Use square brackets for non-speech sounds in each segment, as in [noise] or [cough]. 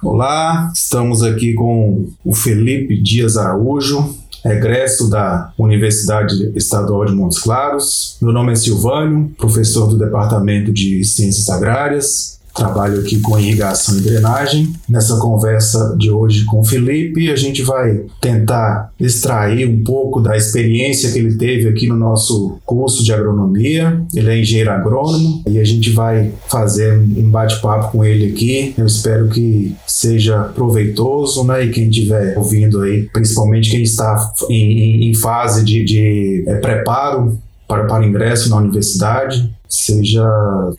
Olá, estamos aqui com o Felipe Dias Araújo, egresso da Universidade Estadual de Montes Claros. Meu nome é Silvânio, professor do Departamento de Ciências Agrárias trabalho aqui com irrigação e drenagem. Nessa conversa de hoje com o Felipe, a gente vai tentar extrair um pouco da experiência que ele teve aqui no nosso curso de agronomia. Ele é engenheiro agrônomo e a gente vai fazer um bate-papo com ele aqui. Eu espero que seja proveitoso, né? E quem estiver ouvindo aí, principalmente quem está em, em fase de, de é, preparo para, para ingresso na universidade, seja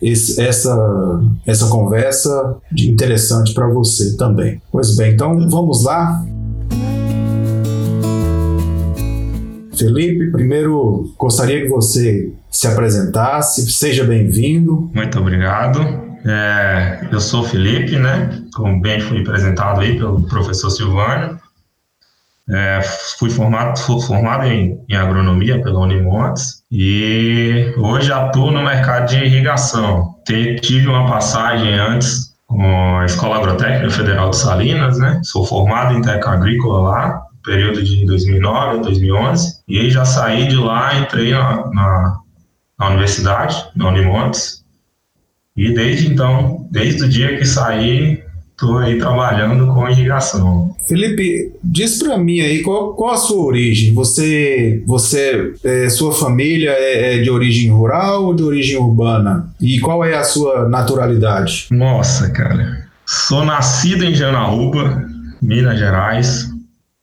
esse, essa, essa conversa interessante para você também. Pois bem, então vamos lá. Felipe, primeiro gostaria que você se apresentasse, seja bem-vindo. Muito obrigado. É, eu sou Felipe, né? Como bem fui apresentado aí pelo professor Silvânio. É, fui formado, fui formado em, em agronomia pela Unimontes e hoje atuo no mercado de irrigação. Tive uma passagem antes com a Escola Agrotécnica Federal de Salinas, né? Sou formado em técnica agrícola lá, período de 2009 a 2011, e já saí de lá, entrei na, na, na universidade, na Unimontes, e desde então, desde o dia que saí, estou aí trabalhando com irrigação. Felipe, diz para mim aí qual, qual, a sua origem? Você, você, é, sua família é, é, de origem rural ou de origem urbana? E qual é a sua naturalidade? Nossa, cara, sou nascido em Janaúba, Minas Gerais.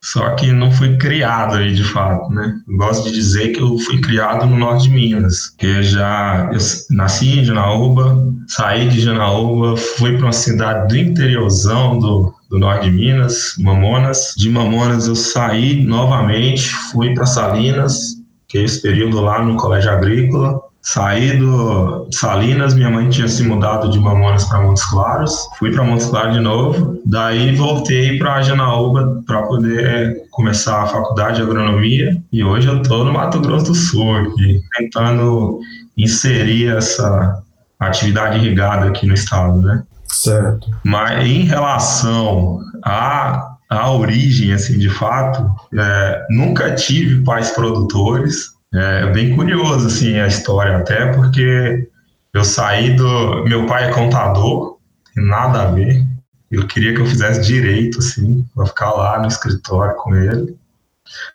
Só que não fui criado aí de fato, né? Gosto de dizer que eu fui criado no norte de Minas, que já eu nasci em Janaúba, saí de Janaúba, fui para uma cidade do interiorzão do, do norte de Minas, Mamonas. De Mamonas eu saí novamente, fui para Salinas, que é esse período lá no colégio agrícola. Saí do Salinas, minha mãe tinha se mudado de Mamonas para Montes Claros, fui para Montes Claros de novo, daí voltei para Janaúba para poder começar a faculdade de agronomia e hoje eu estou no Mato Grosso do Sul, aqui, tentando inserir essa atividade irrigada aqui no estado, né? Certo. Mas em relação à, à origem, assim, de fato, é, nunca tive pais produtores, é bem curioso, assim, a história até, porque eu saí do... Meu pai é contador, nada a ver. Eu queria que eu fizesse direito, assim, para ficar lá no escritório com ele.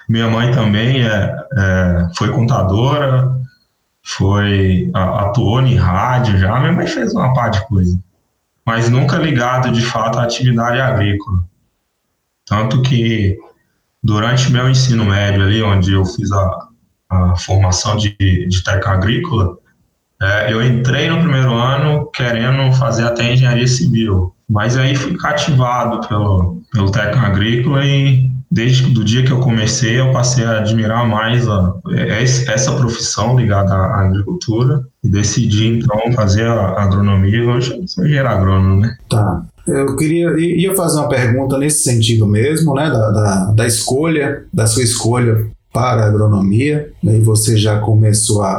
Minha mãe também é, é foi contadora, foi atuou em rádio já. Minha mãe fez uma par de coisa, mas nunca ligado de fato à atividade agrícola. Tanto que durante meu ensino médio ali, onde eu fiz a, a formação de, de técnica agrícola, é, eu entrei no primeiro ano querendo fazer até engenharia civil, mas aí fui cativado pelo, pelo técnico agrícola e desde o dia que eu comecei eu passei a admirar mais a, é, essa profissão ligada à agricultura e decidi então fazer a agronomia. Hoje eu sou engenheiro agrônomo, né? Tá. Eu queria ia fazer uma pergunta nesse sentido mesmo, né, da, da, da escolha, da sua escolha para a agronomia, aí você já começou a,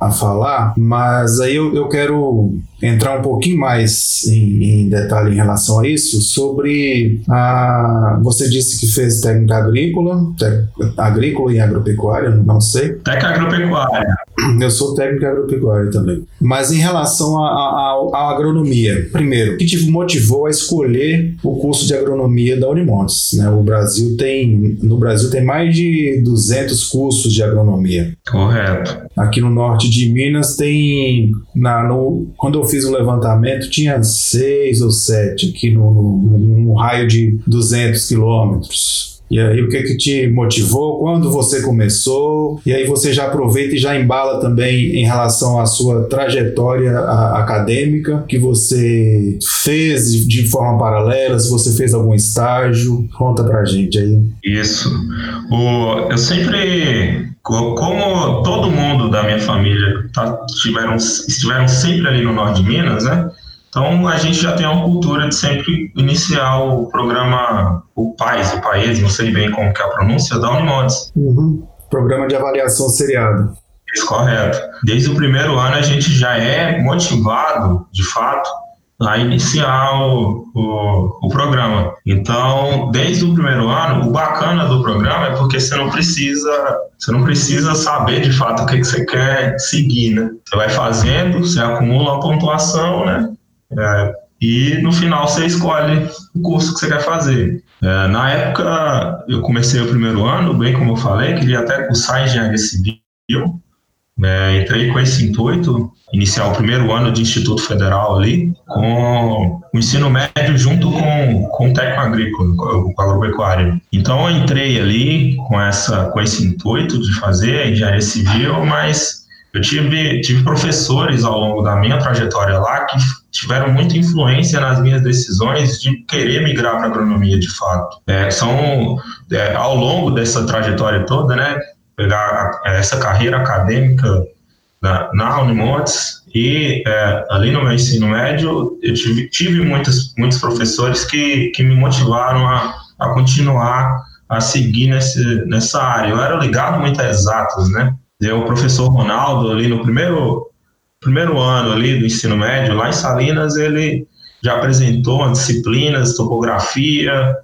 a, a falar, mas aí eu, eu quero entrar um pouquinho mais em, em, detalhe em relação a isso, sobre a. Você disse que fez técnica agrícola, tec, agrícola e agropecuária, não sei. Técnica agropecuária. Eu sou técnico agropecuária também. Mas em relação à agronomia, primeiro, o que te motivou a escolher o curso de agronomia da Unimontes? Né? O Brasil tem, no Brasil tem mais de 200 cursos de agronomia. Correto. Aqui no norte de Minas tem, na, no, quando eu fiz o levantamento, tinha seis ou sete aqui no, no, no raio de 200 quilômetros. E aí, o que que te motivou? Quando você começou? E aí você já aproveita e já embala também em relação à sua trajetória acadêmica que você fez de forma paralela, se você fez algum estágio. Conta pra gente aí. Isso. O, eu sempre como todo mundo da minha família tá, tiveram, estiveram sempre ali no norte de Minas, né? Então a gente já tem uma cultura de sempre iniciar o programa, o PAIS, o PAIS, não sei bem como que é a pronúncia, da Unimodes. Uhum. Programa de avaliação seriado. Isso, correto. Desde o primeiro ano a gente já é motivado, de fato, a iniciar o, o, o, programa. Então, desde o primeiro ano, o bacana do programa é porque você não precisa, você não precisa saber de fato o que, que você quer seguir, né? Você vai fazendo, você acumula a pontuação, né? É, e no final você escolhe o curso que você quer fazer. É, na época, eu comecei o primeiro ano, bem como eu falei, queria até cursar engenharia civil, é, entrei com esse intuito, iniciar o primeiro ano de Instituto Federal ali, com o ensino médio junto com, com o técnico agrícola, com a agropecuária. Então eu entrei ali com, essa, com esse intuito de fazer engenharia civil, mas eu tive, tive professores ao longo da minha trajetória lá que tiveram muita influência nas minhas decisões de querer migrar para agronomia de fato. É, são, é, ao longo dessa trajetória toda, né, pegar essa carreira acadêmica na, na Unimontes e é, ali no meu ensino médio eu tive, tive muitos, muitos professores que, que me motivaram a, a continuar a seguir nesse, nessa área. Eu era ligado muito a exatos, né? O professor Ronaldo, ali no primeiro, primeiro ano ali do ensino médio, lá em Salinas, ele já apresentou disciplinas, topografia,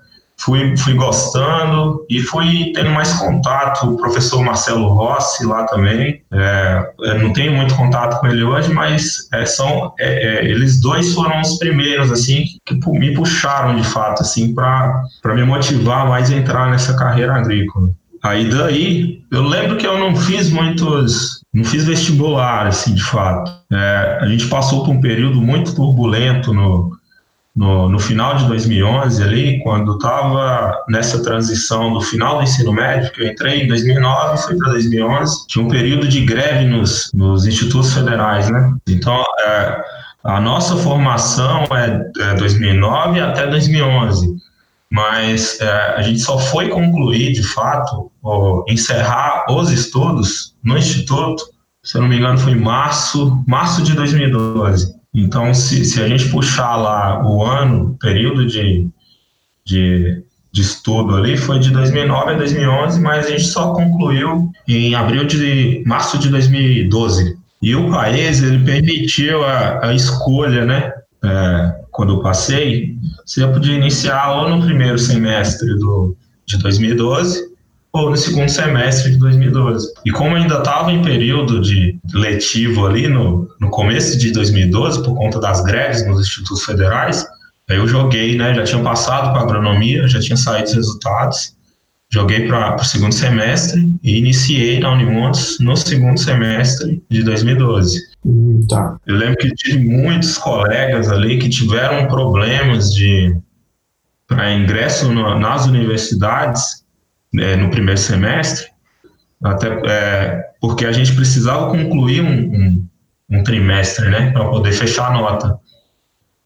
fui, fui gostando e fui tendo mais contato. O professor Marcelo Rossi lá também. É, não tenho muito contato com ele hoje, mas é, são é, é eles dois foram os primeiros assim que me puxaram de fato assim para me motivar mais a entrar nessa carreira agrícola. Aí daí, eu lembro que eu não fiz muitos, não fiz vestibular, assim, de fato. É, a gente passou por um período muito turbulento no, no, no final de 2011 ali, quando estava nessa transição do final do ensino médio, que eu entrei em 2009 fui para 2011, tinha um período de greve nos, nos institutos federais, né? Então, é, a nossa formação é, é 2009 até 2011, mas é, a gente só foi concluir, de fato, encerrar os estudos no instituto, se eu não me engano, foi em março, março de 2012. Então, se, se a gente puxar lá o ano, período de, de, de estudo ali, foi de 2009 a 2011, mas a gente só concluiu em abril de março de 2012. E o país ele permitiu a, a escolha, né? É, quando eu passei, você podia iniciar ou no primeiro semestre do, de 2012 ou no segundo semestre de 2012. E como ainda estava em período de letivo ali no, no começo de 2012, por conta das greves nos institutos federais, aí eu joguei, né, já tinha passado para agronomia, já tinha saído os resultados, joguei para o segundo semestre e iniciei na Unimontes no segundo semestre de 2012. Hum, tá. Eu lembro que tive muitos colegas ali que tiveram problemas de para ingresso no, nas universidades é, no primeiro semestre, até é, porque a gente precisava concluir um, um, um trimestre, né, para poder fechar a nota.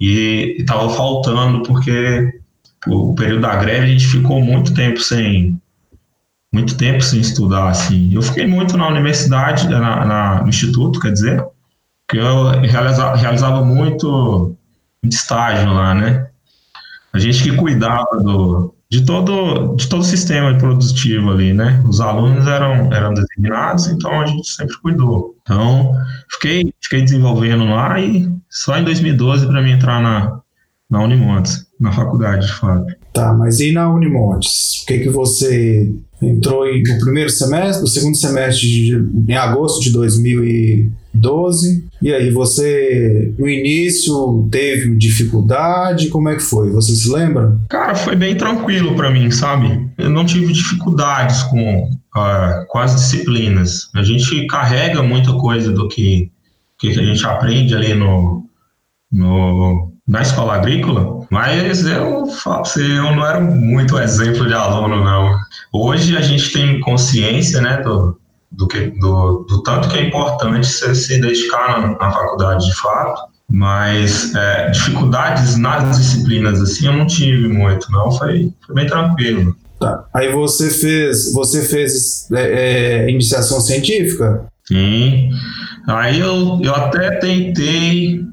E estava faltando porque o período da greve a gente ficou muito tempo sem muito tempo sem estudar assim. Eu fiquei muito na universidade, na, na no instituto, quer dizer, que eu realizava, realizava muito, muito estágio lá, né? A gente que cuidava do, de todo, de todo o sistema produtivo ali, né? Os alunos eram, eram designados, então a gente sempre cuidou. Então, fiquei, fiquei desenvolvendo lá e só em 2012 para mim entrar na, na Unimontes, na faculdade, de fato. Tá, mas e na Unimontes? O que que você entrou no primeiro semestre, no segundo semestre, de, em agosto de 2012. E aí, você no início teve dificuldade? Como é que foi? Você se lembra? Cara, foi bem tranquilo para mim, sabe? Eu não tive dificuldades com, uh, com as disciplinas. A gente carrega muita coisa do que, que a gente aprende ali no, no na escola agrícola, mas eu você, eu não era muito exemplo de aluno, não. Hoje a gente tem consciência, né, do, do, que, do, do tanto que é importante você se dedicar na, na faculdade de fato, mas é, dificuldades nas disciplinas, assim, eu não tive muito, não, foi, foi bem tranquilo. Tá. Aí você fez, você fez é, é, iniciação científica? Sim. Aí eu, eu até tentei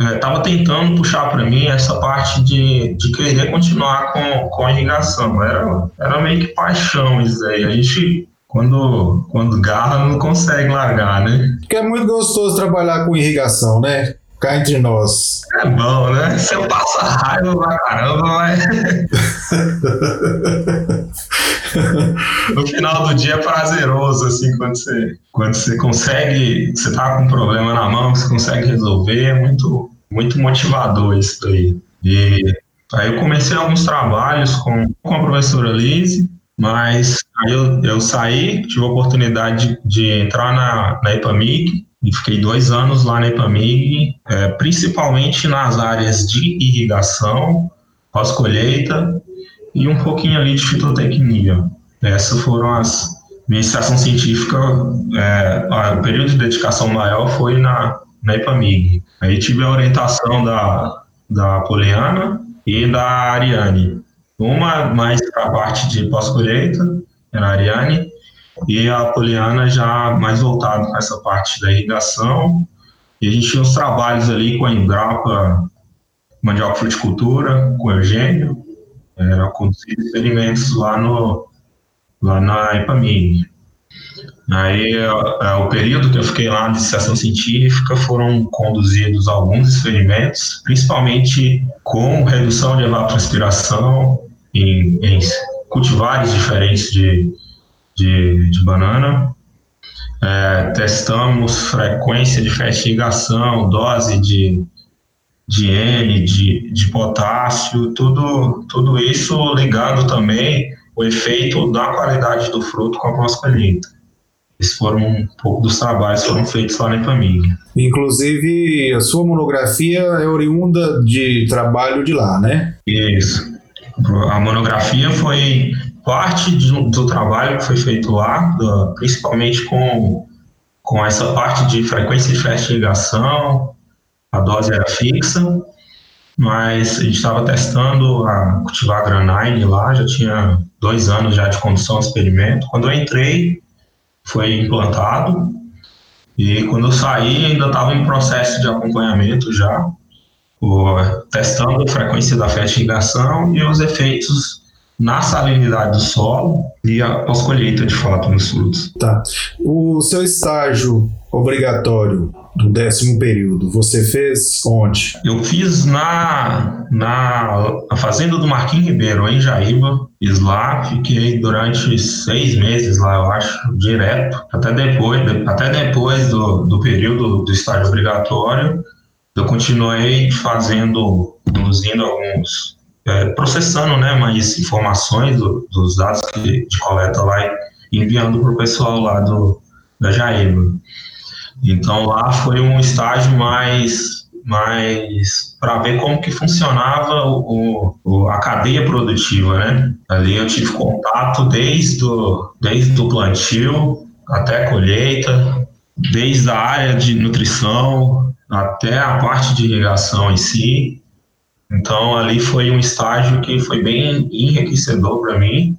estava é, tentando puxar para mim essa parte de, de querer continuar com, com a irrigação. Era, era meio que paixão isso aí. A gente, quando, quando garra, não consegue largar, né? Porque é muito gostoso trabalhar com irrigação, né? cá entre nós. É bom, né? Você passa raiva pra caramba, mas. [laughs] no final do dia é prazeroso, assim, quando você, quando você consegue. Você tá com um problema na mão, você consegue resolver, é muito, muito motivador isso daí. E aí eu comecei alguns trabalhos com, com a professora Lise, mas aí eu, eu saí, tive a oportunidade de, entrar na, na EPAMIG, e fiquei dois anos lá na EPAMIG, é, principalmente nas áreas de irrigação, pós-colheita e um pouquinho ali de fitotecnia. Essas foram as. Minha iniciação científica, é, o período de dedicação maior foi na, na EPAMIG. Aí tive a orientação da, da Poliana e da Ariane. Uma mais para a parte de pós-colheita, era a Ariane, e a Poliana já mais voltado para essa parte da irrigação. E a gente tinha os trabalhos ali com a Embrapa Mandioca Fruticultura, com o Eugênio, era conduzir experimentos lá, no, lá na EPAMIG. Aí, é, é, o período que eu fiquei lá de iniciação científica foram conduzidos alguns experimentos, principalmente com redução de evapotranspiração em, em cultivares diferentes de, de, de banana. É, testamos frequência de fertigação, dose de, de N, de, de potássio, tudo, tudo isso ligado também o efeito da qualidade do fruto com a pós-colheita. Esses foram um pouco dos trabalhos que foram feitos lá na família. Inclusive, a sua monografia é oriunda de trabalho de lá, né? Isso. A monografia foi parte do, do trabalho que foi feito lá, do, principalmente com, com essa parte de frequência de fertigação, a dose era fixa, mas a gente estava testando a cultivar granine lá, já tinha dois anos já de condução de experimento. Quando eu entrei, foi implantado, e quando eu saí, ainda estava em processo de acompanhamento já, testando a frequência da fertigação e os efeitos na salinidade do solo e a pós-colheita, de fato, nos frutos. Tá. O seu estágio obrigatório do décimo período, você fez onde? Eu fiz na, na, na fazenda do Marquinhos Ribeiro, em Jaíba. Fiz lá, fiquei durante seis meses lá, eu acho, direto. Até depois, até depois do, do período do estágio obrigatório, eu continuei fazendo, produzindo alguns é, processando né, mais informações do, dos dados que, de coleta lá e enviando para o pessoal lá do, da Jaíba. Então lá foi um estágio mais, mais para ver como que funcionava o, o, a cadeia produtiva, né? Ali eu tive contato desde o, desde o plantio até a colheita, desde a área de nutrição até a parte de irrigação em si, então ali foi um estágio que foi bem enriquecedor para mim,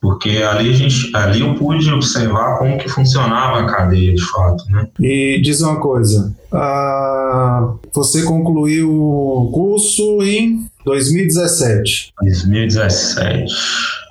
porque ali a gente, ali eu pude observar como que funcionava a cadeia de fato, né? E diz uma coisa, uh, você concluiu o curso em 2017? 2017.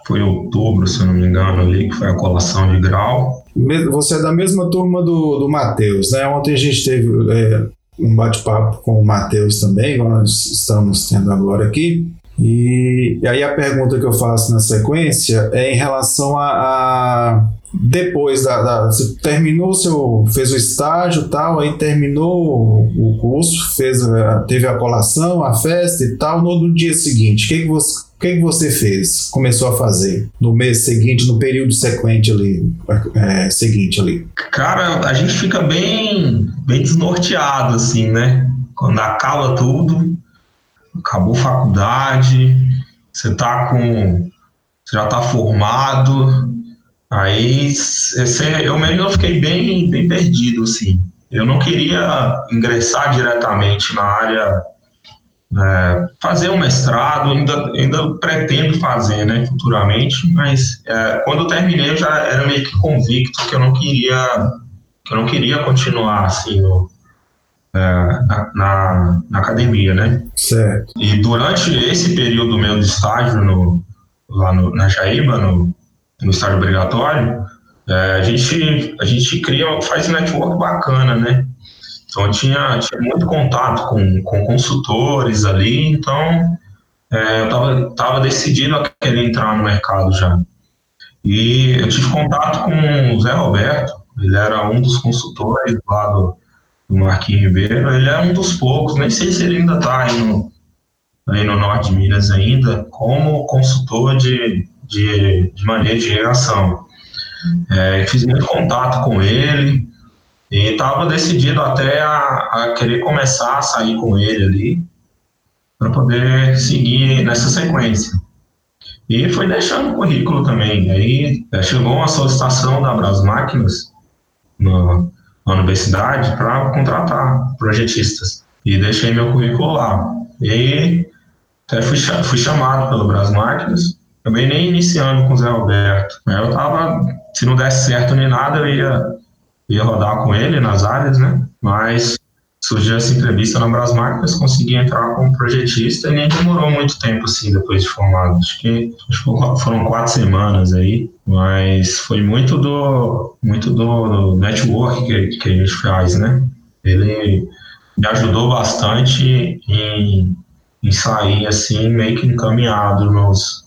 Foi outubro, se eu não me engano, ali, que foi a colação de grau. Você é da mesma turma do, do Matheus, né? Ontem a gente teve é, um bate-papo com o Matheus também, igual nós estamos tendo agora aqui. E, e, aí a pergunta que eu faço na sequência é em relação a, a depois da, da, você terminou seu fez o estágio tal aí terminou o curso fez teve a colação a festa e tal no, no dia seguinte que que você que, que você fez começou a fazer no mês seguinte no período sequente ali é, seguinte ali cara a gente fica bem bem desnorteado assim né quando acaba tudo acabou faculdade você tá com você já tá formado Aí esse, eu mesmo fiquei bem, bem perdido, assim. Eu não queria ingressar diretamente na área, é, fazer um mestrado, ainda, ainda pretendo fazer, né, futuramente, mas é, quando eu terminei eu já era meio que convicto que eu não queria, que eu não queria continuar, assim, no, é, na, na, na, academia, né? Certo. E durante esse período meu de estágio no, lá no, na Jaíba, no, no estágio obrigatório, é, a, gente, a gente cria, faz um network bacana, né? Então tinha, tinha muito contato com, com consultores ali, então é, eu estava tava decidido a querer entrar no mercado já. E eu tive contato com o Zé Roberto, ele era um dos consultores lá do, do Marquinhos Ribeiro, ele é um dos poucos, nem sei se ele ainda está aí no, aí no Norte de Minas ainda, como consultor de, de, de manejo de. É, fiz muito contato com ele e estava decidido até a, a, querer começar a sair com ele ali para poder seguir nessa sequência. E foi deixando o currículo também. Aí é, chegou uma solicitação da Bras Máquinas na, na universidade para contratar projetistas. E deixei meu currículo lá. E até fui, fui chamado pelo Bras Máquinas também nem iniciando com o Zé Alberto. Eu tava, se não desse certo nem nada, eu ia, ia rodar com ele nas áreas, né? Mas surgiu essa entrevista na Brasmarcas, consegui entrar como projetista e nem demorou muito tempo assim depois de formado. Acho que, acho que foram quatro semanas aí, mas foi muito do muito do, do network que, que a gente faz, né? Ele me ajudou bastante em, em sair assim meio que encaminhado nos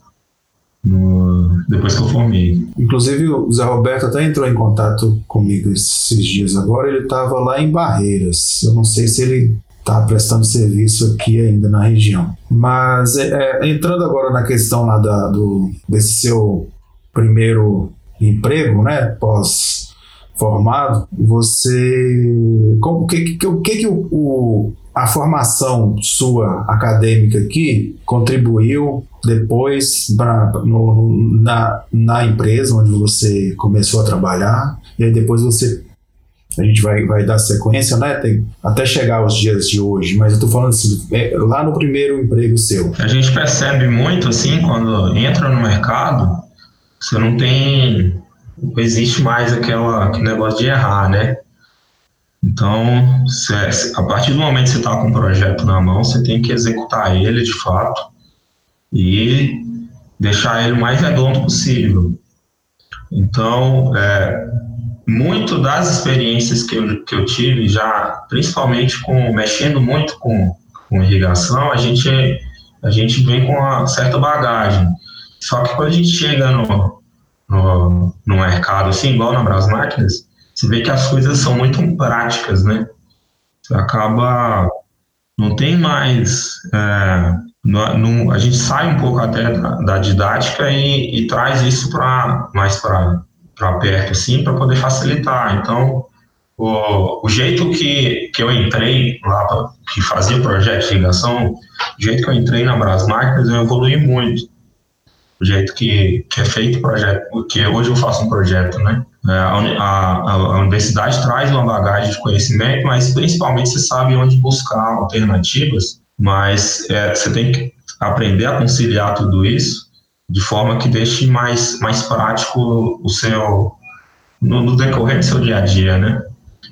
no, depois que eu formei. Inclusive, o Zé Roberto até entrou em contato comigo esses dias agora. Ele estava lá em Barreiras. Eu não sei se ele está prestando serviço aqui ainda na região. Mas é, é, entrando agora na questão lá da, do, desse seu primeiro emprego, né, pós formado, você, o que que, que, que o, o a formação sua acadêmica aqui contribuiu depois pra, no, na, na empresa onde você começou a trabalhar, e aí depois você. A gente vai, vai dar sequência, né? Tem, até chegar aos dias de hoje, mas eu tô falando assim, é, lá no primeiro emprego seu. A gente percebe muito assim, quando entra no mercado, você não tem. Não existe mais aquela, aquele negócio de errar, né? Então, a partir do momento que você está com um projeto na mão, você tem que executar ele de fato e deixar ele o mais redondo possível. Então, é, muito das experiências que eu, que eu tive já, principalmente com mexendo muito com, com irrigação, a gente, a gente vem com uma certa bagagem. Só que quando a gente chega no, no, no mercado, assim, igual na Bras Máquinas, você vê que as coisas são muito práticas, né? Você acaba. Não tem mais. É, a gente sai um pouco até da, da didática e, e, traz isso para mais para perto, assim, para poder facilitar. Então, o, o, jeito que, que eu entrei lá, pra, que fazia projeto de ligação, o jeito que eu entrei na Brasmarcas, eu evolui muito. O jeito que, que é feito o projeto, porque hoje eu faço um projeto, né? É, a, a, a, universidade traz uma bagagem de conhecimento, mas principalmente você sabe onde buscar alternativas, mas é, você tem que aprender a conciliar tudo isso de forma que deixe mais, mais prático o seu no, no decorrer do seu dia a dia, né?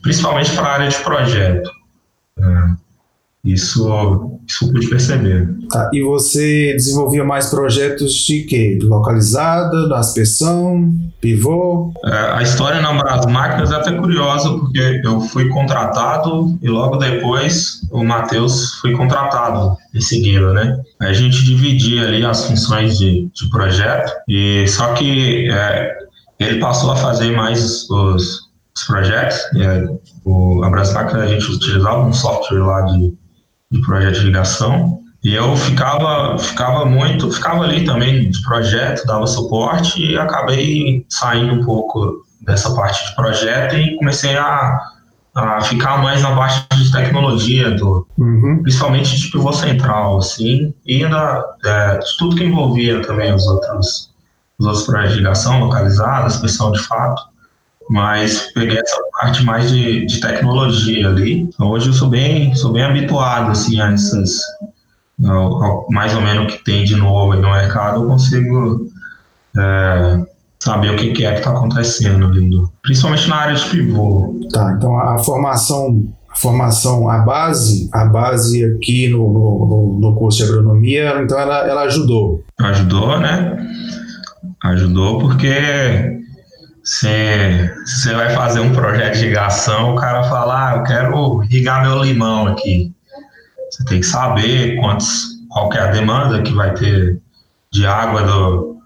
Principalmente para a área de projeto. É. Isso, isso eu pude perceber. Tá, e você desenvolvia mais projetos de quê? Localizada, da aspersão, pivô? É, a história na Bras Máquinas é até curiosa, porque eu fui contratado e logo depois o Matheus foi contratado em seguida, né? A gente dividia ali as funções de, de projeto, e só que é, ele passou a fazer mais os, os projetos. É, o, a Bras Máquinas a gente utilizava um software lá de de projeto de ligação. E eu ficava, ficava muito, ficava ali também de projeto, dava suporte e acabei saindo um pouco dessa parte de projeto e comecei a, a ficar mais na parte de tecnologia, do, uhum. principalmente de pivô central, assim, e ainda é, de tudo que envolvia também os outros, os outros projetos de ligação localizadas, inspeção de fato mas peguei essa parte mais de, de tecnologia ali. Então, hoje eu sou bem, sou bem habituado assim a essas ao, ao, mais ou menos o que tem de novo no mercado, eu consigo é, saber o que, que é que está acontecendo ali, principalmente na área de pivô. Tá, então a formação a formação, a base, a base aqui no, no, no curso de agronomia, então ela, ela ajudou. Ajudou, né? Ajudou porque você, você vai fazer um projeto de irrigação, o cara fala, ah, eu quero irrigar meu limão aqui. Você tem que saber quantos, qual é a demanda que vai ter de água do,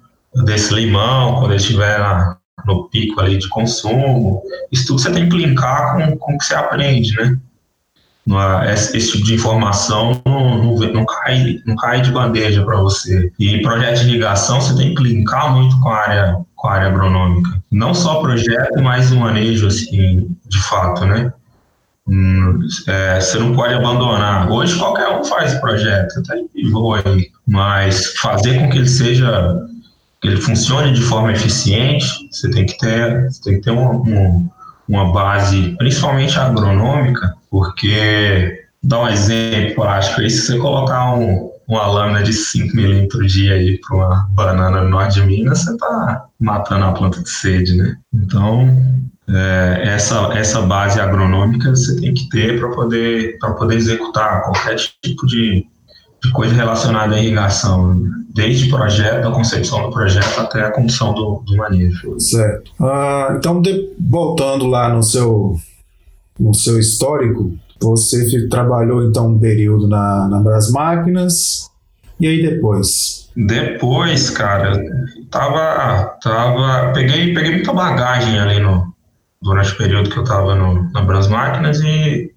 desse limão, quando ele estiver na, no pico ali de consumo. Isso tudo você tem que linkar com, com o que você aprende, né? Esse, esse tipo de informação não, não, não, cai, não cai de bandeja para você. E projeto de irrigação você tem que linkar muito com a área, com a área agronômica. Não só projeto, mas o manejo, assim, de fato, né? Hum, é, você não pode abandonar. Hoje qualquer um faz projeto, até voa aí, mas fazer com que ele seja, que ele funcione de forma eficiente, você tem que ter, você tem que ter uma, uma, uma base, principalmente agronômica, porque dá um exemplo prático aí, se você colocar um, uma lâmina de 5 milímetros dia aí para uma banana no norte de Minas, você está matando a planta de sede, né? Então, é, essa, essa base agronômica você tem que ter para poder, poder executar qualquer tipo de, de coisa relacionada à irrigação, desde o projeto, a concepção do projeto até a condução do, do manejo. Certo. Ah, então, de, voltando lá no seu, no seu histórico, você trabalhou então um período na, na Máquinas, e aí depois? Depois, cara, tava, tava, peguei, peguei muita bagagem ali no, durante o período que eu estava na Bras Máquinas e,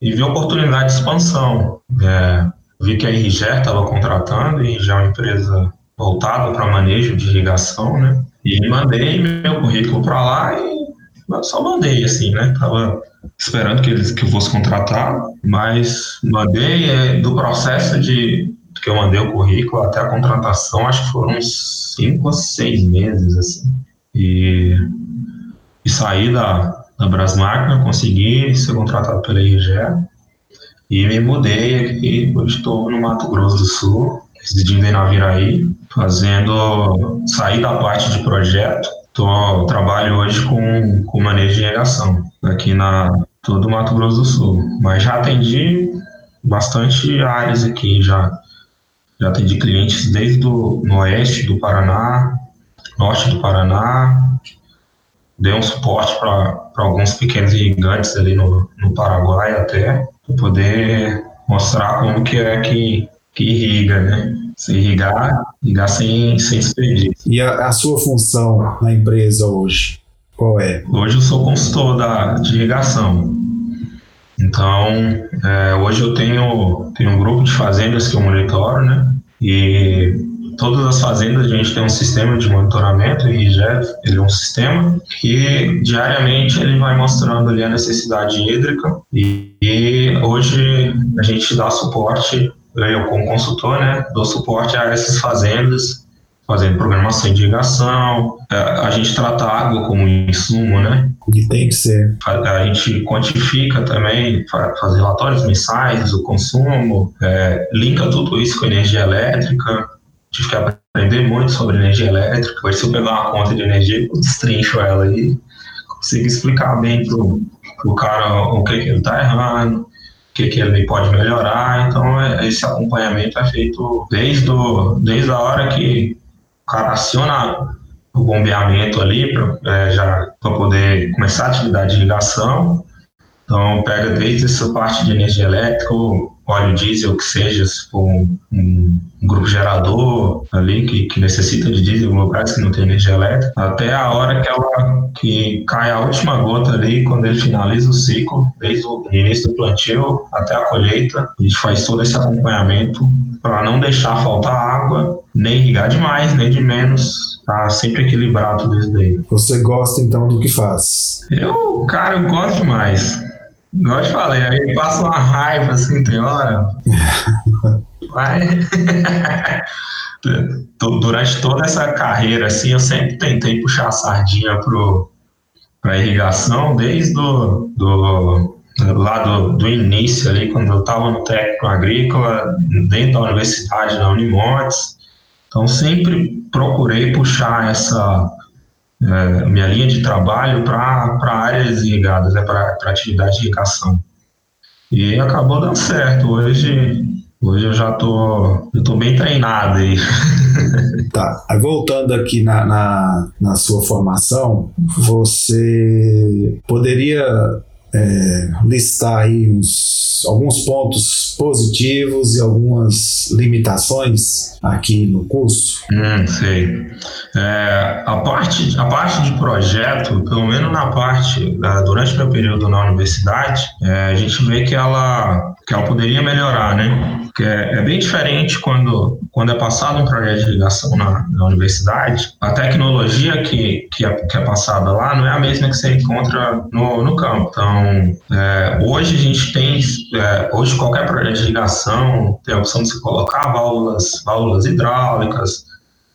e vi oportunidade de expansão. É, vi que a RGE estava contratando, e já é uma empresa voltada para manejo de irrigação, né? E mandei meu currículo para lá e só mandei, assim, né? Tava esperando que eles que eu fosse contratar, mas mandei é, do processo de que eu mandei o currículo até a contratação, acho que foram uns cinco ou seis meses, assim. E e saí da, da Brasmáquina, consegui ser contratado pela IRGE e me mudei aqui, hoje estou no Mato Grosso do Sul, residindo em Naviraí, fazendo, saí da parte de projeto, tô, trabalho hoje com, com manejo de irrigação aqui na todo o Mato Grosso do Sul, mas já atendi bastante áreas aqui, já, já atendi clientes desde o oeste do Paraná, norte do Paraná, dei um suporte para alguns pequenos gigantes ali no, no Paraguai até, para poder mostrar como que é que, que irriga, né? Se irrigar, irrigar sem, sem desperdício. E a, a, sua função na empresa hoje, qual é? Hoje eu sou consultor da, de irrigação. Então, é, hoje eu tenho, tenho um grupo de fazendas que eu monitoro, né? E todas as fazendas a gente tem um sistema de monitoramento, o RIGEF, ele é um sistema que diariamente ele vai mostrando ali a necessidade hídrica e, e hoje a gente dá suporte, eu como consultor, né, dou suporte a essas fazendas, fazendo programação de irrigação, a, é, a gente trata a água como insumo, né? E tem que ser. A, a gente quantifica também, faz relatórios mensais do consumo, é, linka tudo isso com energia elétrica, tive que aprender muito sobre energia elétrica. Hoje, se eu pegar uma conta de energia, eu destrincho ela e consigo explicar bem pro, pro cara o que, que ele está errando, o que, que ele pode melhorar. Então, é, esse acompanhamento é feito desde, do, desde a hora que o cara aciona o bombeamento ali para é, já para poder começar a atividade de ligação. Então, pega desde essa parte de energia elétrica, óleo diesel, que seja, se for um, um, grupo gerador ali que, que necessita de diesel, em lugares que não tem energia elétrica, até a hora que ela que cai a última gota ali, quando ele finaliza o ciclo, desde o início do plantio até a colheita, a gente faz todo esse acompanhamento para não deixar faltar água, nem irrigar demais, nem de menos, tá sempre equilibrado desde aí. Você gosta então do que faz? Eu, cara, eu gosto demais. Igual eu te falei, aí passa uma raiva assim, tem hora. [laughs] Vai. [laughs] Durante toda essa carreira, assim, eu sempre tentei puxar a sardinha para irrigação, desde do, do, lá do, do início ali, quando eu estava no técnico agrícola, dentro da universidade da Unimontes. Então, sempre procurei puxar essa, é, minha linha de trabalho para áreas irrigadas, né, para atividade de irrigação. E acabou dando certo. Hoje, hoje eu já tô, eu tô bem treinado aí. [laughs] Tá. Aí voltando aqui na, na, na sua formação, você poderia é, listar aí uns, alguns pontos positivos e algumas limitações aqui no curso? Hum, sei. É, a, parte, a parte de projeto, pelo menos na parte, durante o meu período na universidade, é, a gente vê que ela, que ela poderia melhorar, né? que é, é, bem diferente quando, quando é passado um projeto de ligação na, na universidade. A tecnologia que, que, é, que é passada lá não é a mesma que você encontra no, no campo. Então, é, hoje a gente tem, é, hoje qualquer projeto de ligação tem a opção de se colocar válvulas, válvulas hidráulicas,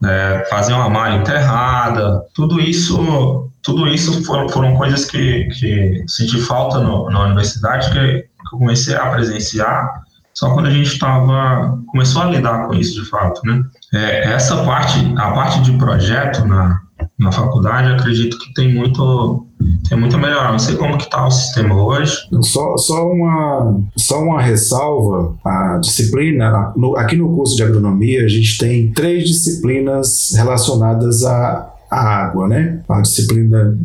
é, fazer uma malha enterrada, tudo isso, tudo isso foram, foram coisas que, que senti falta no, na universidade que, que eu comecei a presenciar só quando a gente estava começou a lidar com isso de fato, né? É, essa parte, a parte de projeto na, na faculdade, acredito que tem muito tem muito a melhorar. Não sei como que está o sistema hoje. Só, só, uma, só uma ressalva, a disciplina, no, aqui no curso de agronomia a gente tem três disciplinas relacionadas a a água, né? A disciplina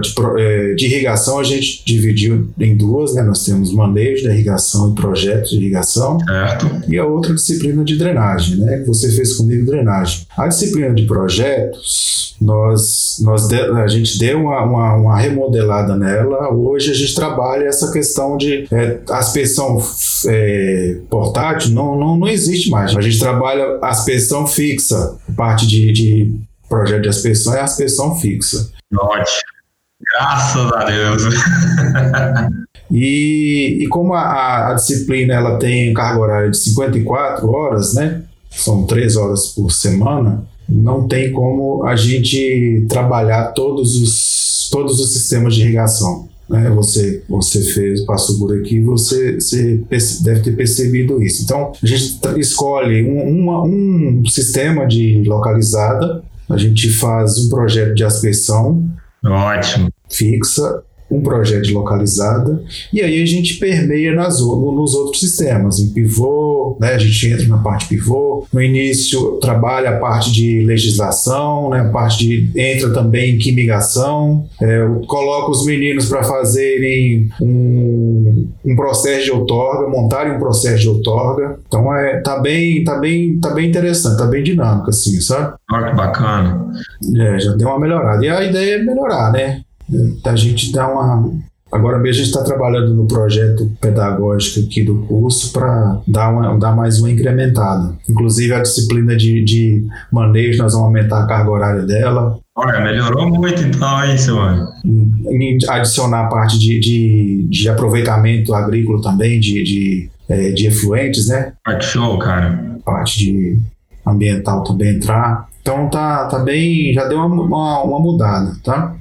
de, é, de, irrigação a gente dividiu em duas, né? Nós temos manejo da irrigação e projetos de irrigação. Certo. E a outra disciplina de drenagem, né? Que você fez comigo drenagem. A disciplina de projetos, nós, nós de, a gente deu uma, uma, uma, remodelada nela. Hoje a gente trabalha essa questão de é, aspersão é, portátil, não, não, não existe mais. A gente trabalha aspersão fixa, parte de, de projeto de aspersão é aspersão fixa. Ótimo. Graças a Deus. e, e como a, a, disciplina ela tem carga horária de 54 horas, né? São 3 horas por semana, não tem como a gente trabalhar todos os, todos os sistemas de irrigação. Né? Você, você fez, passou por aqui, você, você deve ter percebido isso. Então, a gente escolhe um, uma, um sistema de localizada a gente faz um projeto de aspersão. Ótimo. Fixa um projeto de localizada, e aí a gente permeia nas, nos outros sistemas, em pivô, né, a gente entra na parte pivô, no início trabalha a parte de legislação, né, a parte de, entra também em quimigação, é, coloca os meninos para fazerem um, um processo de outorga, montarem um processo de outorga, então é, tá bem, tá bem, tá bem interessante, tá bem dinâmico assim, sabe? Olha que bacana. É, já deu uma melhorada, e a ideia é melhorar, né, a gente dá uma. Agora mesmo a gente está trabalhando no projeto pedagógico aqui do curso para dar, uma, dar mais uma incrementada. Inclusive a disciplina de, de manejo, nós vamos aumentar a carga horária dela. Olha, melhorou muito então, hein, senhor? Adicionar a parte de, de, de aproveitamento agrícola também, de, de, é, de efluentes, né? Parte show, cara. Parte de ambiental também entrar. Então tá, tá bem, já deu uma, uma, uma mudada, tá?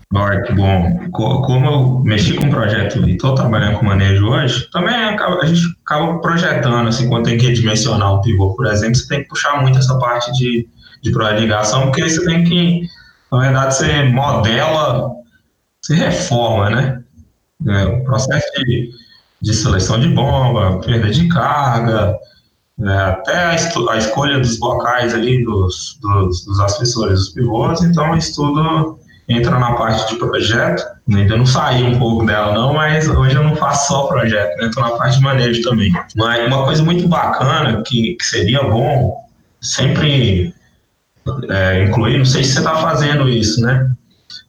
Bom. Como eu mexi com o projeto e estou trabalhando com manejo hoje, também a gente acaba projetando, assim, quando tem que dimensionar um pivô, por exemplo, você tem que puxar muito essa parte de, de ligação, porque você tem que, na verdade, você modela, você reforma, né? É, o processo de, de seleção de bomba, perda de carga, é, até a, a, escolha dos locais ali dos, dos, dos assessores, dos pivôs, então isso tudo entra na parte de projeto, ainda não saí um pouco dela não, mas hoje eu não faço só projeto, né? Na parte de manejo também. Mas uma coisa muito bacana que, que seria bom sempre é, incluir, não sei se você está fazendo isso, né?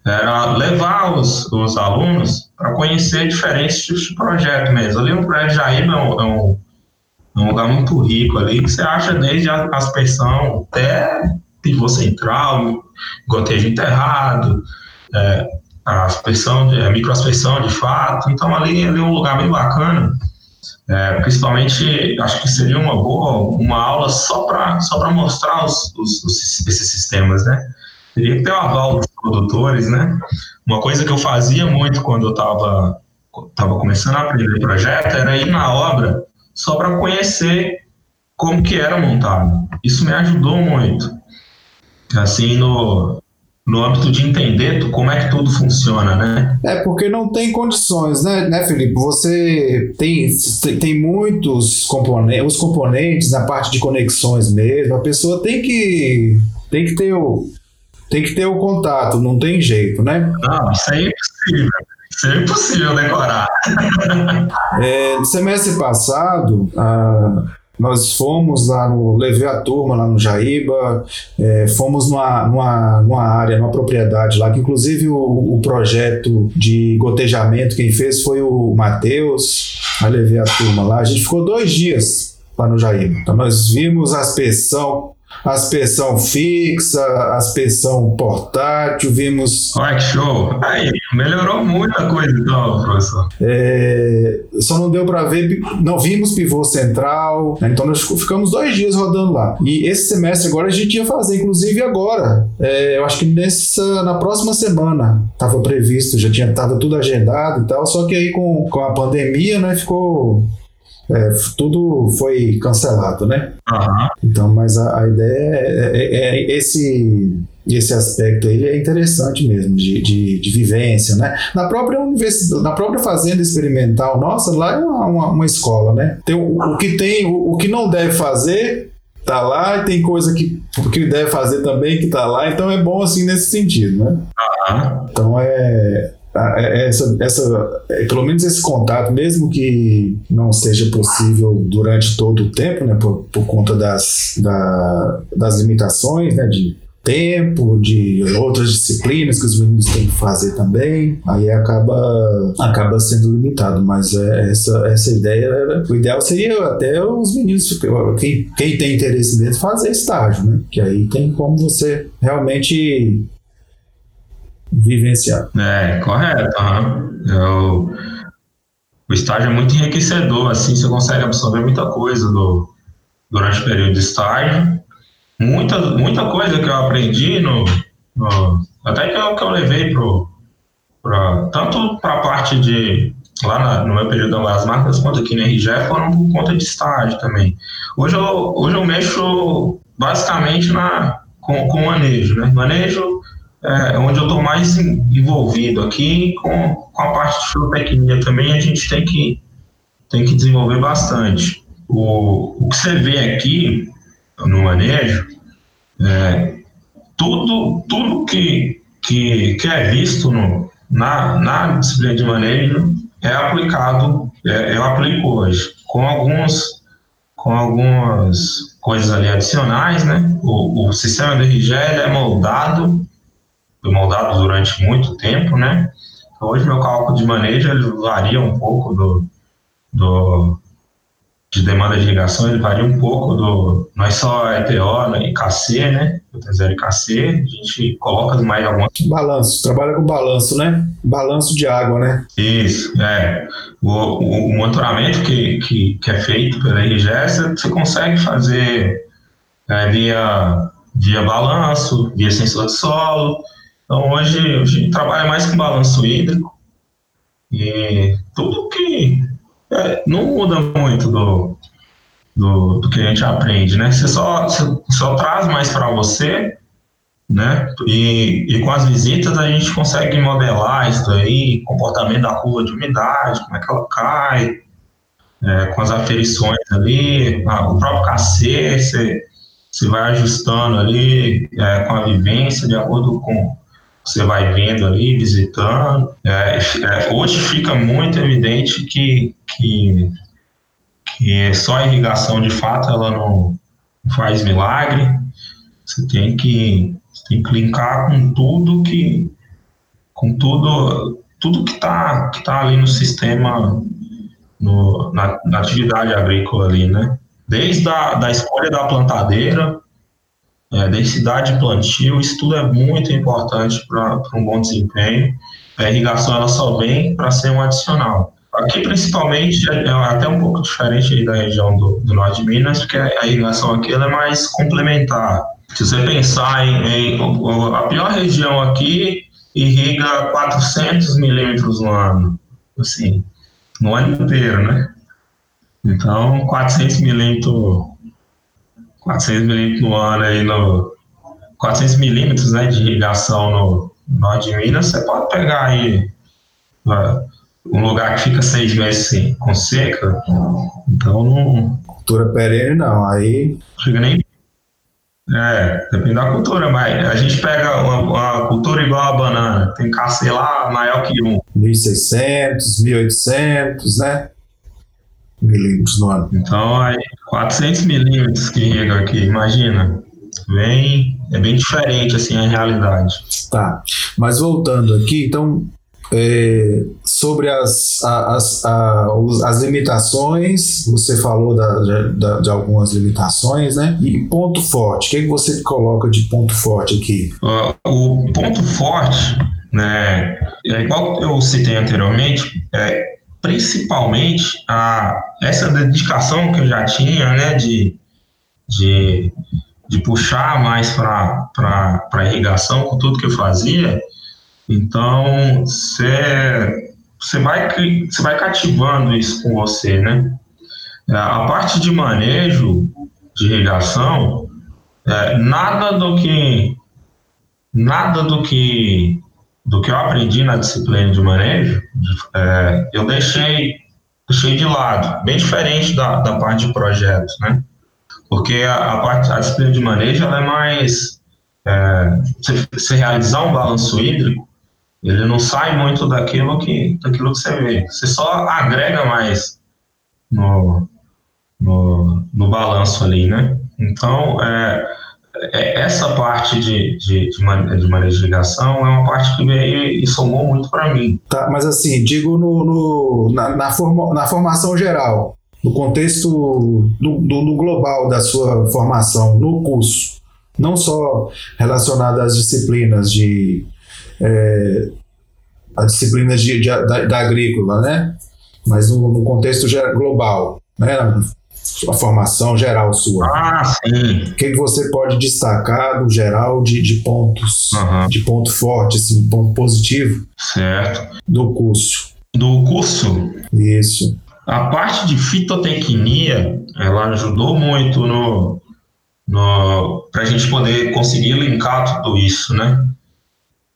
Era levar os, os alunos para conhecer diferentes tipos de projeto mesmo. Ali no prédio Jaíba é um, é um é um lugar muito rico ali, que você acha desde a aspersão até pivô central, gotejo enterrado, é, a aspersão, de, a microaspersão de fato. Então ali, ali é um lugar bem bacana. É, principalmente, acho que seria uma boa uma aula só para só mostrar os, os, os, esses sistemas, né? Teria que ter o aval dos produtores, né? Uma coisa que eu fazia muito quando eu estava tava começando a aprender projeto era ir na obra só para conhecer como que era montado. Isso me ajudou muito. Assim, no, no âmbito de entender como é que tudo funciona, né? É, porque não tem condições, né, né Felipe? Você tem, tem muitos componentes, os componentes na parte de conexões mesmo, a pessoa tem que tem que ter o, tem que ter o contato, não tem jeito, né? Não, isso é impossível. Isso é impossível decorar. [laughs] é, no semestre passado, a, nós fomos lá no. Levei a turma lá no Jaíba, é, fomos numa, numa, numa área, numa propriedade lá, que inclusive o, o projeto de gotejamento quem fez foi o Matheus. Aí levei a turma lá. A gente ficou dois dias lá no Jaíba. Então nós vimos a aspersão aspersão fixa, aspersão portátil, vimos. Olha que show! Aí, melhorou muita coisa então, professor. É, só não deu para ver, não vimos pivô central, né? então nós ficamos dois dias rodando lá. E esse semestre agora a gente ia fazer, inclusive agora, é, eu acho que nessa, na próxima semana estava previsto, já tinha tava tudo agendado e tal, só que aí com, com a pandemia, né, ficou é, tudo foi cancelado, né? Uhum. Então, mas a, a ideia é, é, é, esse esse aspecto aí é interessante mesmo de, de, de, vivência, né? Na própria universidade, na própria fazenda experimental, nossa, lá é uma, uma, uma escola, né? Tem o, o que tem, o, o, que não deve fazer tá lá e tem coisa que que deve fazer também que tá lá, então é bom assim nesse sentido, né? Uhum. Então é é, essa, essa, é, pelo menos esse contato, mesmo que não seja possível durante todo o tempo, né, por, por conta das, da, das limitações, né, de tempo, de outras disciplinas que os meninos têm que fazer também, aí acaba, acaba sendo limitado. Mas é, essa, essa ideia, o ideal seria até os meninos, quem, quem tem interesse mesmo, fazer estágio, né? Que aí tem como você realmente vivenciar. É, correto. Uhum. Eu, o estágio é muito enriquecedor, assim você consegue absorver muita coisa do, durante o período de estágio. Muita, muita coisa que eu aprendi no, no até que eu, que eu levei pro, pra, tanto para a parte de lá na, no meu período das marcas quanto aqui na RGE foram por conta de estágio também. Hoje eu, hoje eu mexo basicamente na, com, com manejo, né? Manejo é, onde eu estou mais envolvido aqui com, com a parte de filotecnia também a gente tem que, tem que desenvolver bastante. O, o que você vê aqui no manejo, é, tudo, tudo que, que, que é visto no, na, na disciplina de manejo é aplicado, é, eu aplico hoje, com alguns com algumas coisas ali adicionais, né? O, o sistema de RG é moldado foi moldado durante muito tempo, né? Então, hoje meu cálculo de manejo ele varia um pouco do, do de demanda de ligação, ele varia um pouco do não é só ETO né, e KC, né? T0 e KC, a gente coloca mais algumas balanço, trabalha com balanço, né? Balanço de água, né? Isso, é. O, o, o monitoramento que, que, que, é feito pela RGS, você consegue fazer é, via, via balanço, via sensor de solo, então hoje a gente trabalha mais com balanço hídrico e tudo que é, não muda muito do, do, do, que a gente aprende, né? Você só, só traz mais para você, né? E, e com as visitas a gente consegue modelar isso aí, comportamento da curva de umidade, como é que ela cai, é, com as aferições ali, o próprio KC, você, você vai ajustando ali é, com a vivência de acordo com você vai vendo ali, visitando. É, é, hoje fica muito evidente que, que, que só a irrigação, de fato, ela não faz milagre. Você tem que, tem que linkar com tudo que com tudo tudo que está que tá ali no sistema no, na, na, atividade agrícola ali, né? Desde a da escolha da plantadeira, é, densidade de plantio, isso tudo é muito importante para um bom desempenho. A irrigação ela só vem para ser um adicional. Aqui, principalmente, é, é até um pouco diferente da região do, do, norte de Minas, porque a irrigação aqui é mais complementar. Se você pensar em, em, a pior região aqui irriga 400 milímetros no ano, assim, no ano inteiro, né? Então, 400 milímetros 400 milímetros no ano aí no 400 milímetros né, de irrigação no norte de Minas, você pode pegar aí uh, um lugar que fica seis meses assim, com seca, então não. Cultura perene não, aí. Chega nem. É, depende da cultura, mas a gente pega uma, uma cultura igual a banana, tem KC lá maior que um. 1.600, 1.800, né? Milímetros no ano. Então, aí, 400 milímetros que rega aqui, imagina. Bem, é bem diferente, assim, a realidade. Tá, mas voltando aqui, então, é, sobre as, as, as, as, limitações, você falou da, da, de algumas limitações, né? E ponto forte, o que, é que você coloca de ponto forte aqui? O ponto forte, né, é igual eu citei anteriormente, é principalmente a, essa dedicação que eu já tinha, né, de, de, de puxar mais para a irrigação com tudo que eu fazia, então, você vai, você vai cativando isso com você, né? É, a parte de manejo de irrigação, é, nada do que nada do que do que eu aprendi na disciplina de manejo, é, eu deixei deixei de lado, bem diferente da, da parte de projetos, né? Porque a, a parte a disciplina de manejo ela é mais é, você, você realizar um balanço hídrico ele não sai muito daquilo que, daquilo que você vê. Você só agrega mais no, no, no balanço ali, né? Então, é essa parte de, de, de, manejo de ligação é uma parte que veio e somou muito para mim. Tá, mas assim, digo no, no na, na, forma, na formação geral, no contexto do, do, do, global da sua formação, no curso, não só relacionado às disciplinas de é, as disciplinas de, de, da, da, agrícola, né? Mas no, no, contexto global, né? A formação geral sua. Ah, sim. O que, que você pode destacar do geral de, de pontos, uhum. de ponto forte, assim, ponto positivo? Certo. Do curso. Do curso? Isso. A parte de fitotecnia, ela ajudou muito no, no para a gente poder conseguir linkar tudo isso, né?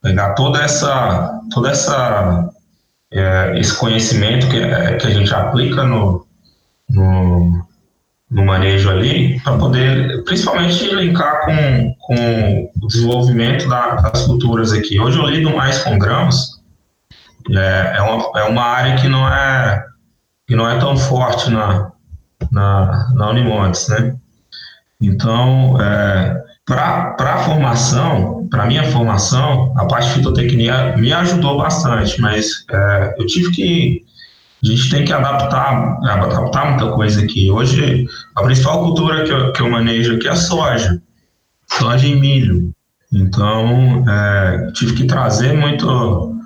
pegar toda essa, toda essa é, esse conhecimento que, que a gente aplica no, no, no manejo ali, para poder, principalmente, linkar com, com o desenvolvimento da, das culturas aqui. Hoje eu lido mais com grãos, é, é, uma, é uma área que não é, que não é tão forte na, na, na Unimontes, né? Então, é, para a formação, para minha formação, a parte de fitotecnia me ajudou bastante, mas é, eu tive que. A gente tem que adaptar, adaptar muita coisa aqui. Hoje, a principal cultura que eu, que eu manejo aqui é a soja, soja e milho. Então, é, tive que trazer muito,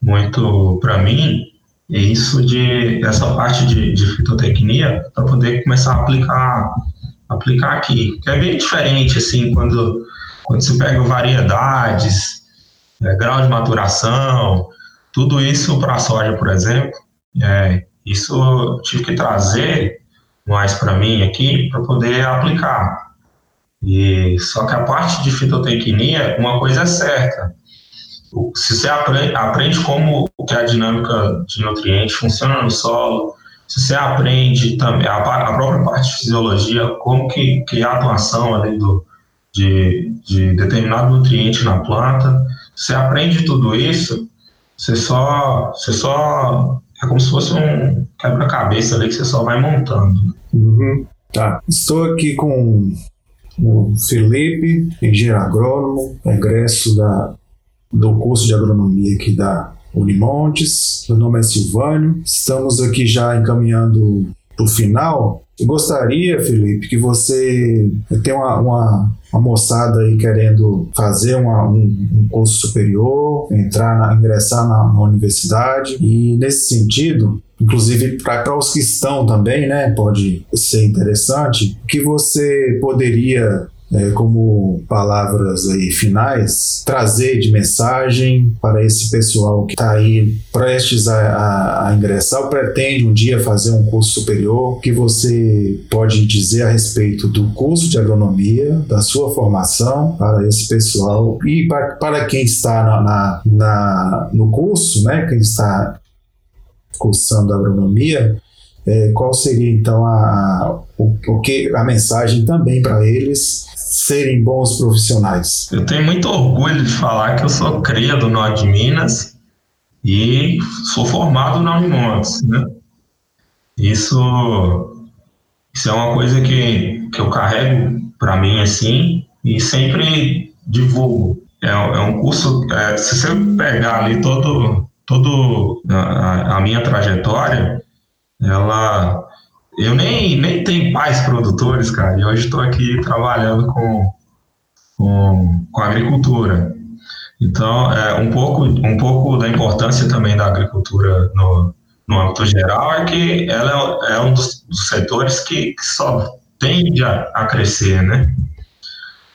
muito para mim isso de essa parte de, de fitotecnia para poder começar a aplicar aplicar aqui. É bem diferente, assim, quando, quando você pega variedades, é, grau de maturação, tudo isso para a soja, por exemplo, é, isso eu tive que trazer mais para mim aqui para poder aplicar. E só que a parte de fitotecnia, uma coisa é certa. Se você aprende, aprende como que a dinâmica de nutrientes funciona no solo, se você aprende também a, a, própria parte de fisiologia, como que, que é a atuação ali do, de, de determinado nutriente na planta, você aprende tudo isso, você só, você só é como se fosse um quebra-cabeça ali que você só vai montando. Uhum. Tá. Estou aqui com o Felipe, engenheiro agrônomo, egresso da, do curso de agronomia aqui da Unimontes. Meu nome é Silvânio. Estamos aqui já encaminhando para o final. Eu gostaria, Felipe, que você tem uma, uma, uma moçada aí querendo fazer uma, um, um, curso superior, entrar, na, ingressar na, na universidade. E nesse sentido, inclusive para os que estão também, né, pode ser interessante, que você poderia é, como palavras aí finais, trazer de mensagem para esse pessoal que está aí prestes a, a, a, ingressar ou pretende um dia fazer um curso superior, que você pode dizer a respeito do curso de agronomia, da sua formação para esse pessoal e para, para quem está na, na, na no curso, né, quem está cursando agronomia, é, qual seria então a, a, o, o que, a mensagem também para eles serem bons profissionais? Eu tenho muito orgulho de falar que eu sou cria do Norte de Minas e sou formado na Unimontes, né? Isso, isso é uma coisa que, que eu carrego para mim assim e sempre divulgo. É, é um curso, é, se você pegar ali todo, todo a, a minha trajetória, ela eu nem, nem tenho pais produtores, cara, e hoje estou aqui trabalhando com, com, com agricultura. Então, é, um, pouco, um pouco da importância também da agricultura no, no âmbito geral é que ela é, é um dos, dos, setores que, que só tende a, a crescer, né?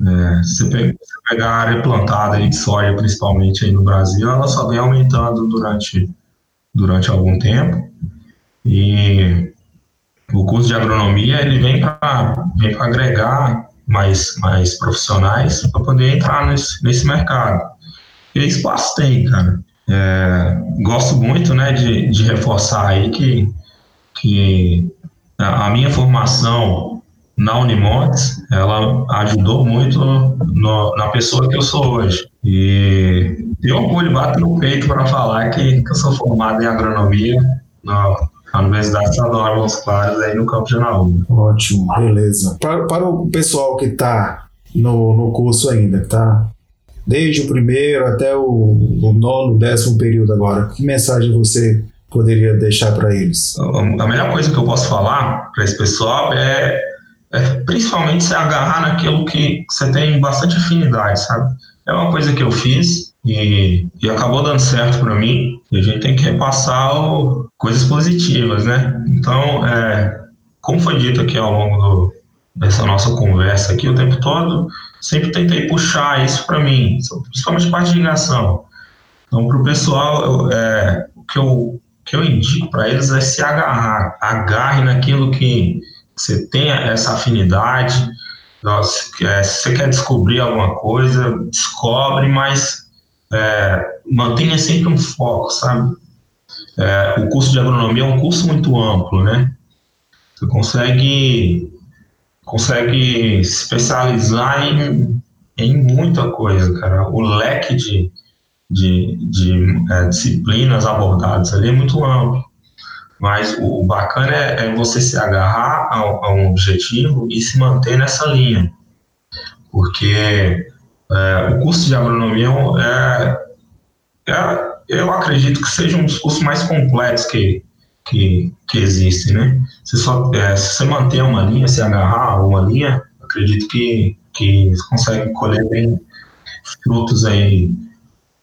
É, se você pegar a área plantada de soja, principalmente aí no Brasil, ela só vem aumentando durante, durante algum tempo. E o curso de agronomia ele vem para vem agregar mais, mais profissionais para poder entrar nesse, nesse mercado. E espaço tem, cara. É, gosto muito né, de, de reforçar aí que, que a minha formação na Unimontes, ela ajudou muito no, na pessoa que eu sou hoje. E tenho orgulho, bato no peito para falar que, que eu sou formado em agronomia na, a Universidade Estadual Montes Claros, aí no Campo de Anaúba. Ótimo, beleza. Para, para o pessoal que está no, no curso ainda, que está desde o primeiro até o, o nono, décimo período agora, que mensagem você poderia deixar para eles? A melhor coisa que eu posso falar para esse pessoal é, é principalmente se agarrar naquilo que você tem bastante afinidade, sabe? É uma coisa que eu fiz e, e acabou dando certo para mim. E a gente tem que repassar o, coisas positivas, né? Então, é, como foi dito aqui ao longo do, dessa nossa conversa aqui o tempo todo, sempre tentei puxar isso para mim, principalmente parte de ligação. Então, para o pessoal, é, o que eu, que eu indico para eles é se agarrar, agarre naquilo que você tenha essa afinidade. Se você quer descobrir alguma coisa, descobre, mas é, mantenha sempre um foco, sabe? É, o curso de agronomia é um curso muito amplo, né? Você consegue, consegue se especializar em, em muita coisa, cara. O leque de, de, de é, disciplinas abordadas ali é muito amplo. Mas o, bacana é, é, você se agarrar a, a, um objetivo e se manter nessa linha. Porque é, o curso de agronomia é, é, eu acredito que seja um dos cursos mais completos que, que, que existem, né? Você só, é, se você manter uma linha, se agarrar uma linha, acredito que, que você consegue colher bem frutos aí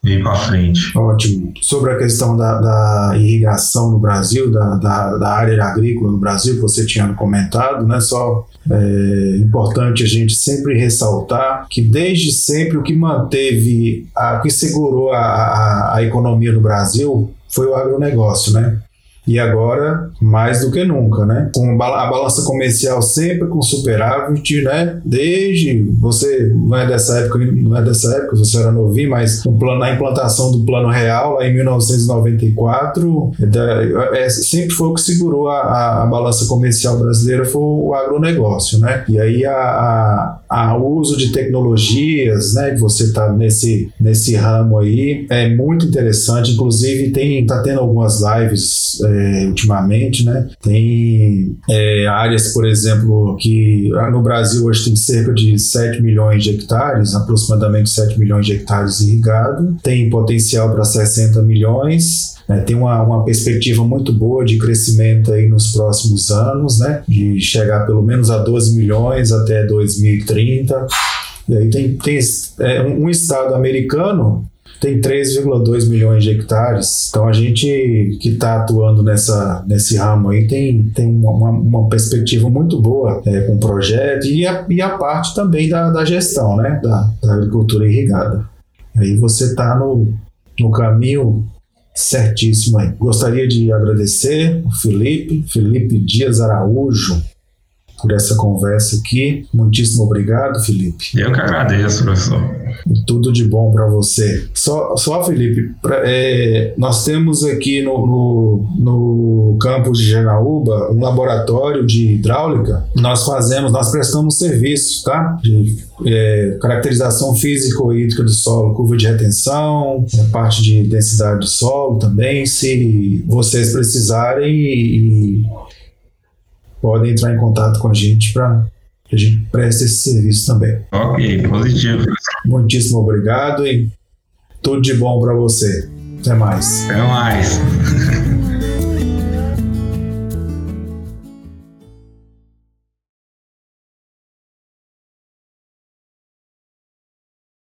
ir para frente. Ótimo. Sobre a questão da, da irrigação no Brasil, da, da, da, área agrícola no Brasil, você tinha comentado, né? Só é importante a gente sempre ressaltar que desde sempre o que manteve, a, o que segurou a, a, a economia no Brasil foi o agronegócio, né? E agora, mais do que nunca, né? Com a balança comercial sempre com superávit, né? Desde você não é dessa época, não é dessa época, você era novinho, mas no plano, na implantação do Plano Real, lá em 1994, é, é, sempre foi o que segurou a, a, a, balança comercial brasileira foi o agronegócio, né? E aí a, a, a uso de tecnologias, né? Você está nesse, nesse ramo aí, é muito interessante. Inclusive, tem, tá tendo algumas lives. É, é, ultimamente, né? Tem é, áreas, por exemplo, que no Brasil hoje tem cerca de 7 milhões de hectares, aproximadamente 7 milhões de hectares irrigado, tem potencial para 60 milhões, né? tem uma, uma perspectiva muito boa de crescimento aí nos próximos anos, né? De chegar pelo menos a 12 milhões até 2030. E aí tem, tem é, um estado americano tem 3,2 milhões de hectares. Então a gente que está atuando nessa, nesse ramo aí tem, tem uma, uma perspectiva muito boa é, com o projeto e a, e a parte também da, da gestão né, da, da agricultura irrigada. Aí você está no, no caminho certíssimo aí. Gostaria de agradecer o Felipe, Felipe Dias Araújo, por essa conversa aqui. Muitíssimo obrigado, Felipe. Eu que agradeço, professor. E tudo de bom para você. Só, só Felipe, pra, é, nós temos aqui no, no, no campus de Genaúba um laboratório de hidráulica. Nós fazemos, nós prestamos serviço, tá? De é, caracterização físico-hídrica do solo, curva de retenção, é, parte de densidade do solo também. Se vocês precisarem e, e podem entrar em contato com a gente para que a gente preste esse serviço também. Ok, positivo. Muitíssimo obrigado e tudo de bom para você. Até mais. Até mais. [laughs]